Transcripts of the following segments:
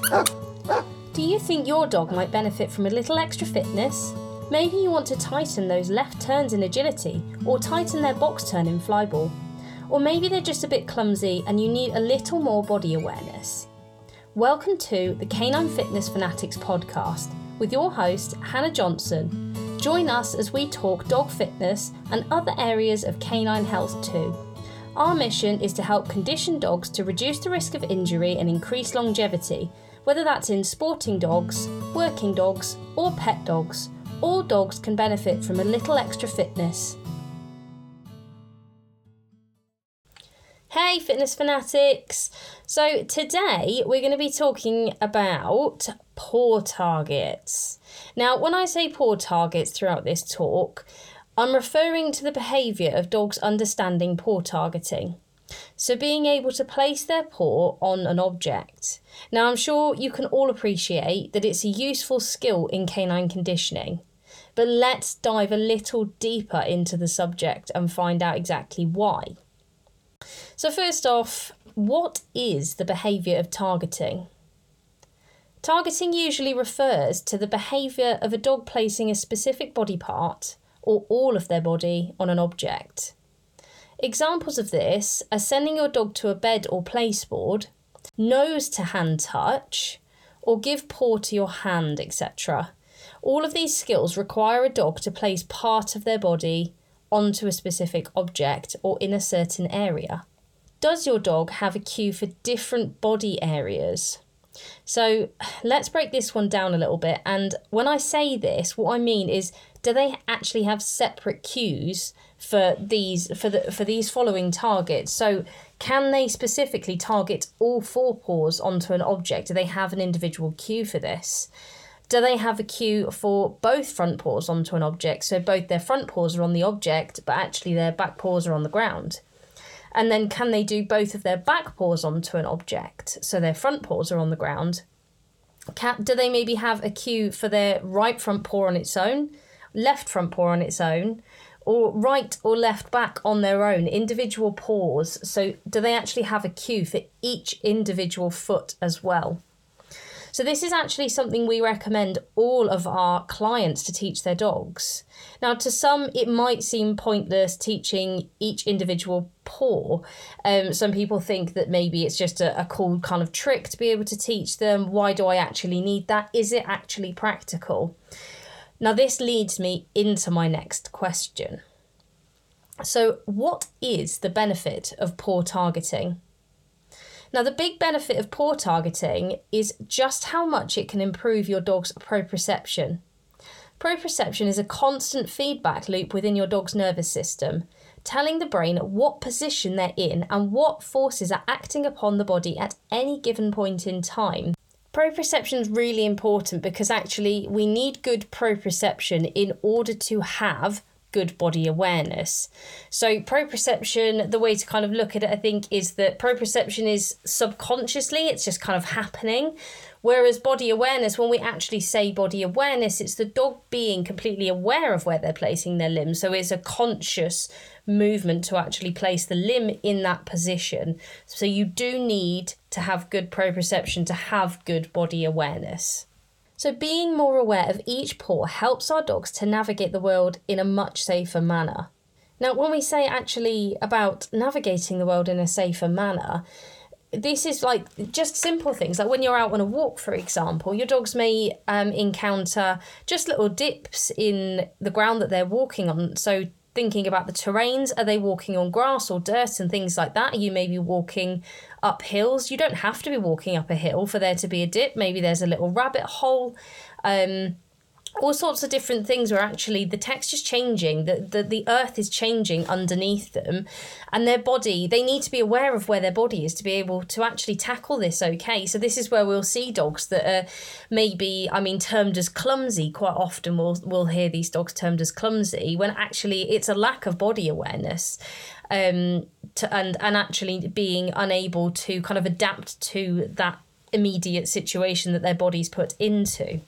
Do you think your dog might benefit from a little extra fitness? Maybe you want to tighten those left turns in agility, or tighten their box turn in flyball. Or maybe they're just a bit clumsy and you need a little more body awareness. Welcome to the Canine Fitness Fanatics podcast with your host, Hannah Johnson. Join us as we talk dog fitness and other areas of canine health too. Our mission is to help condition dogs to reduce the risk of injury and increase longevity, whether that's in sporting dogs, working dogs, or pet dogs all dogs can benefit from a little extra fitness. Hey, fitness fanatics! So, today we're going to be talking about paw targets. Now, when I say paw targets throughout this talk, I'm referring to the behaviour of dogs understanding paw targeting. So, being able to place their paw on an object. Now, I'm sure you can all appreciate that it's a useful skill in canine conditioning. But let's dive a little deeper into the subject and find out exactly why. So, first off, what is the behaviour of targeting? Targeting usually refers to the behaviour of a dog placing a specific body part or all of their body on an object. Examples of this are sending your dog to a bed or placeboard, nose to hand touch, or give paw to your hand, etc. All of these skills require a dog to place part of their body onto a specific object or in a certain area. Does your dog have a cue for different body areas? So let's break this one down a little bit. And when I say this, what I mean is do they actually have separate cues for these for the for these following targets? So can they specifically target all four paws onto an object? Do they have an individual cue for this? do they have a cue for both front paws onto an object? So both their front paws are on the object, but actually their back paws are on the ground. And then can they do both of their back paws onto an object? So their front paws are on the ground. Can, do they maybe have a cue for their right front paw on its own, left front paw on its own, or right or left back on their own, individual paws? So do they actually have a cue for each individual foot as well? So, this is actually something we recommend all of our clients to teach their dogs. Now, to some, it might seem pointless teaching each individual paw. Um, some people think that maybe it's just a, a cool kind of trick to be able to teach them. Why do I actually need that? Is it actually practical? Now, this leads me into my next question. So, what is the benefit of paw targeting? Now, the big benefit of paw targeting is just how much it can improve your dog's proprioception. Proprioception is a constant feedback loop within your dog's nervous system, telling the brain what position they're in and what forces are acting upon the body at any given point in time. Proprioception is really important because actually we need good proprioception in order to have good body awareness. So, proprioception, the way to kind of look at it, I think, is that proprioception is subconsciously, it's just kind of happening. Whereas body awareness, when we actually say body awareness, it's the dog being completely aware of where they're placing their limb. So, it's a conscious movement to actually place the limb in that position. So, you do need to have good proprioception to have good body awareness. So, being more aware of each paw helps our dogs to navigate the world in a much safer manner. Now, when we say actually about navigating the world in a safer manner, this is like just simple things like when you're out on a walk for example your dogs may um, encounter just little dips in the ground that they're walking on so thinking about the terrains. Are they walking on grass or dirt and things like that? you may be walking up hills? You don't have to be walking up a hill for there to be a dip. Maybe there's a little rabbit hole. Um, all sorts of different things where actually the texture's changing, the, the, the earth is changing underneath them, and their body, they need to be aware of where their body is to be able to actually tackle this okay. So, this is where we'll see dogs that are maybe, I mean, termed as clumsy. Quite often we'll, we'll hear these dogs termed as clumsy when actually it's a lack of body awareness. Um, to, and and actually being unable to kind of adapt to that immediate situation that their body's put into.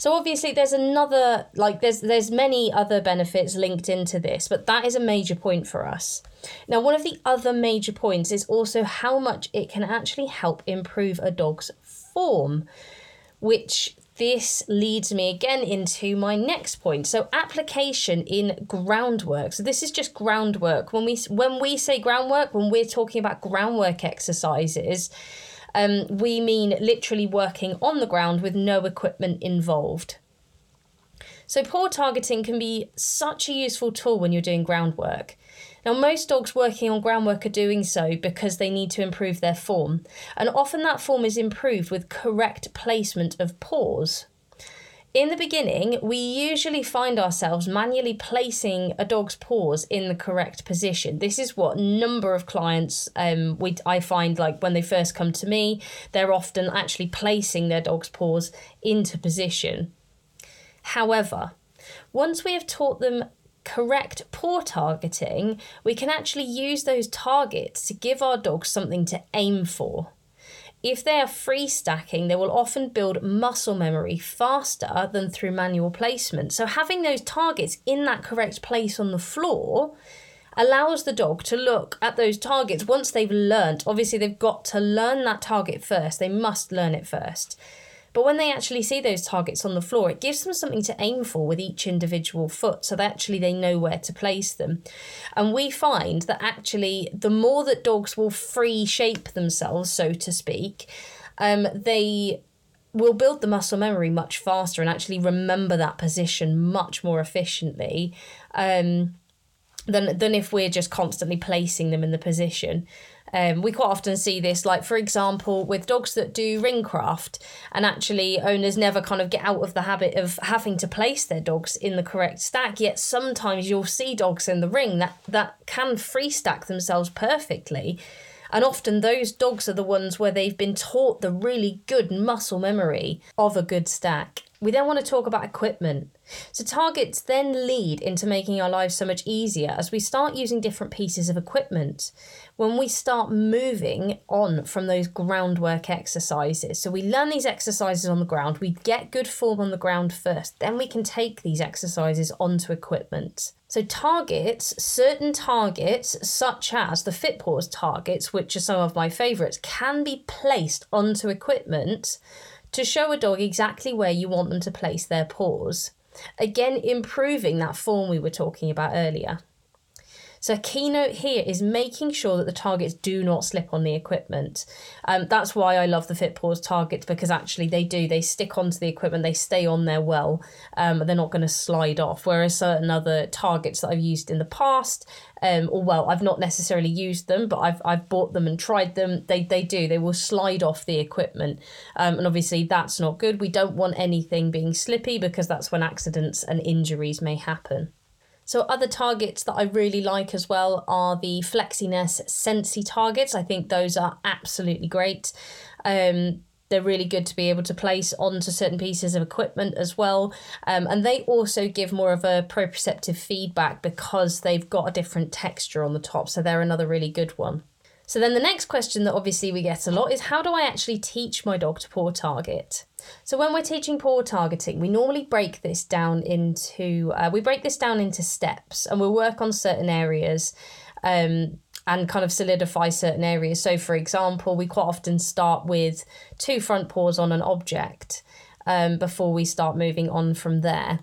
So obviously there's another like there's there's many other benefits linked into this, but that is a major point for us. Now, one of the other major points is also how much it can actually help improve a dog's form, which this leads me again into my next point. So application in groundwork. So this is just groundwork. When we when we say groundwork, when we're talking about groundwork exercises, um, we mean literally working on the ground with no equipment involved. So, paw targeting can be such a useful tool when you're doing groundwork. Now, most dogs working on groundwork are doing so because they need to improve their form, and often that form is improved with correct placement of paws. In the beginning, we usually find ourselves manually placing a dog's paws in the correct position. This is what number of clients um, we I find like when they first come to me, they're often actually placing their dog's paws into position. However, once we have taught them correct paw targeting, we can actually use those targets to give our dogs something to aim for. If they are free stacking, they will often build muscle memory faster than through manual placement. So, having those targets in that correct place on the floor allows the dog to look at those targets once they've learned. Obviously, they've got to learn that target first, they must learn it first. But when they actually see those targets on the floor, it gives them something to aim for with each individual foot so that actually they know where to place them. And we find that actually the more that dogs will free shape themselves, so to speak, um, they will build the muscle memory much faster and actually remember that position much more efficiently. Um, than than if we're just constantly placing them in the position. Um, we quite often see this, like for example, with dogs that do ring craft, and actually owners never kind of get out of the habit of having to place their dogs in the correct stack. Yet sometimes you'll see dogs in the ring that that can free stack themselves perfectly. And often those dogs are the ones where they've been taught the really good muscle memory of a good stack. We then want to talk about equipment. So, targets then lead into making our lives so much easier as we start using different pieces of equipment. When we start moving on from those groundwork exercises, so we learn these exercises on the ground, we get good form on the ground first, then we can take these exercises onto equipment. So, targets, certain targets, such as the FitPaws targets, which are some of my favourites, can be placed onto equipment to show a dog exactly where you want them to place their paws. Again, improving that form we were talking about earlier. So, a keynote here is making sure that the targets do not slip on the equipment. Um, that's why I love the FitPaws targets because actually they do, they stick onto the equipment, they stay on there well, um, they're not going to slide off. Whereas certain other targets that I've used in the past, um, or well, I've not necessarily used them, but I've, I've bought them and tried them, they, they do, they will slide off the equipment. Um, and obviously that's not good. We don't want anything being slippy because that's when accidents and injuries may happen. So other targets that I really like as well are the FlexiNess Sensi targets. I think those are absolutely great. Um, they're really good to be able to place onto certain pieces of equipment as well. Um, and they also give more of a proprioceptive feedback because they've got a different texture on the top. So they're another really good one. So then the next question that obviously we get a lot is how do I actually teach my dog to paw target? So when we're teaching paw targeting, we normally break this down into uh, we break this down into steps, and we'll work on certain areas. Um, and kind of solidify certain areas. So, for example, we quite often start with two front paws on an object um, before we start moving on from there.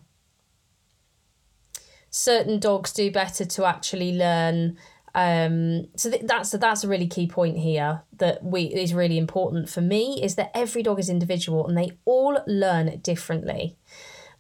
Certain dogs do better to actually learn um, so th- that's that's a really key point here that we is really important for me is that every dog is individual and they all learn differently.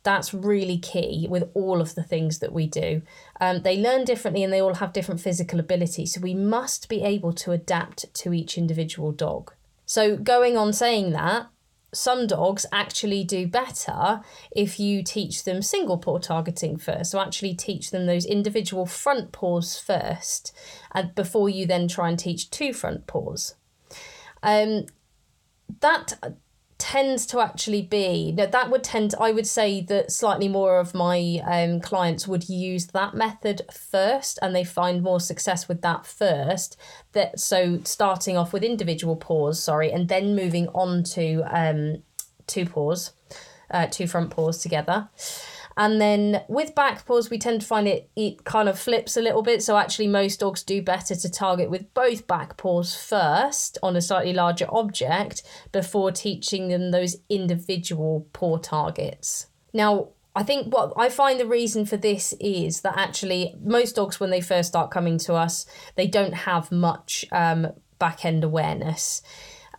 That's really key with all of the things that we do. Um, they learn differently and they all have different physical abilities. So we must be able to adapt to each individual dog. So, going on saying that, some dogs actually do better if you teach them single paw targeting first. So actually teach them those individual front paws first, and before you then try and teach two front paws. Um, that tends to actually be now that would tend to, i would say that slightly more of my um, clients would use that method first and they find more success with that first that so starting off with individual paws sorry and then moving on to um, two paws uh, two front paws together. And then with back paws, we tend to find it it kind of flips a little bit. So actually, most dogs do better to target with both back paws first on a slightly larger object before teaching them those individual paw targets. Now, I think what I find the reason for this is that actually most dogs, when they first start coming to us, they don't have much um, back end awareness.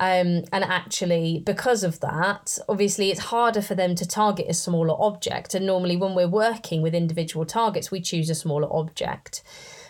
Um, and actually, because of that, obviously it's harder for them to target a smaller object. And normally, when we're working with individual targets, we choose a smaller object.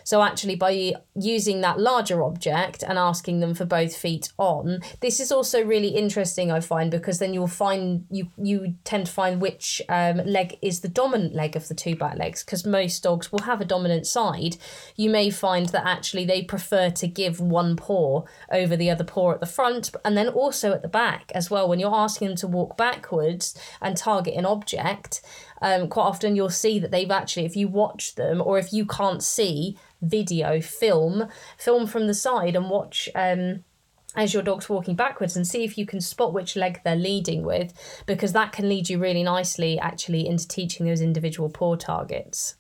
So actually, by using that larger object and asking them for both feet on, this is also really interesting. I find because then you'll find you you tend to find which um, leg is the dominant leg of the two back legs because most dogs will have a dominant side. You may find that actually they prefer to give one paw over the other paw at the front and then also at the back as well. When you're asking them to walk backwards and target an object, um, quite often you'll see that they've actually, if you watch them or if you can't see video, film, film from the side and watch um, as your dog's walking backwards and see if you can spot which leg they're leading with, because that can lead you really nicely actually into teaching those individual paw targets.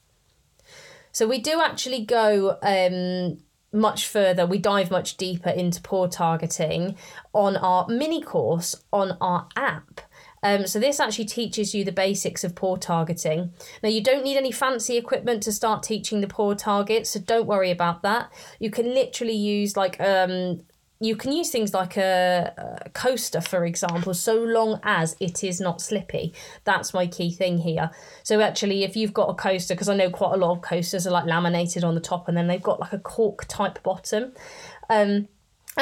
So we do actually go um, much further, we dive much deeper into paw targeting on our mini course on our app. Um, so this actually teaches you the basics of paw targeting. Now you don't need any fancy equipment to start teaching the paw target, so don't worry about that. You can literally use like um, you can use things like a, a, coaster, for example, so long as it is not slippy. That's my key thing here. So actually, if you've got a coaster, because I know quite a lot of coasters are like laminated on the top and then they've got like a cork type bottom. Um,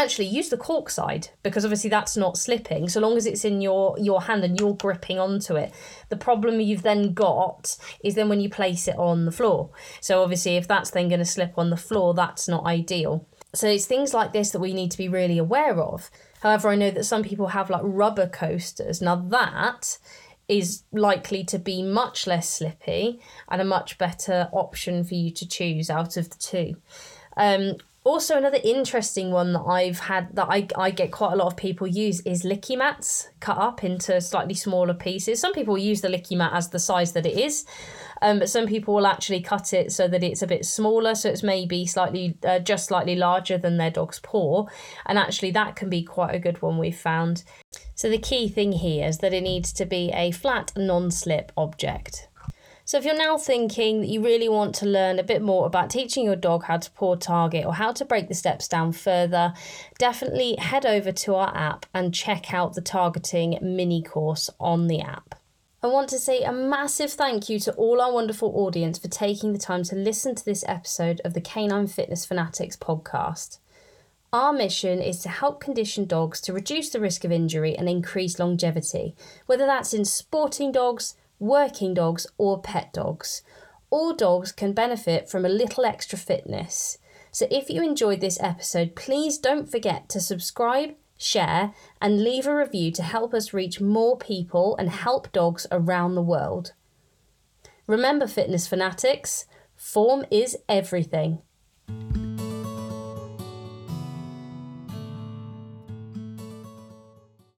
actually use the cork side because obviously that's not slipping. So long as it's in your your hand and you're gripping onto it the problem you've then got is then when you place it on the floor. So obviously if that's then going to slip on the floor that's not ideal. So it's things like this that we need to be really aware of. However i know that some people have like rubber coasters. Now that is likely to be much less slippy and a much better option for you to choose out of the two. Um, also, another interesting one that I've had that I, I get quite a lot of people use is licky mats cut up into slightly smaller pieces. Some people use the licky mat as the size that it is, um, but some people will actually cut it so that it's a bit smaller, so it's maybe slightly uh, just slightly larger than their dog's paw, and actually that can be quite a good one we've found. So the key thing here is that it needs to be a flat non-slip object. So if you're now thinking that you really want to learn a bit more about teaching your dog how to paw target or how to break the steps down further, definitely head over to our app and check out the targeting mini course on the app. I want to say a massive thank you to all our wonderful audience for taking the time to listen to this episode of the Canine Fitness Fanatics podcast. Our mission is to help condition dogs to reduce the risk of injury and increase longevity, whether that's in sporting dogs, working dogs, or pet dogs. All dogs can benefit from a little extra fitness. So if you enjoyed this episode, please don't forget to subscribe, share, and leave a review to help us reach more people and help dogs around the world. Remember, fitness fanatics, form is everything.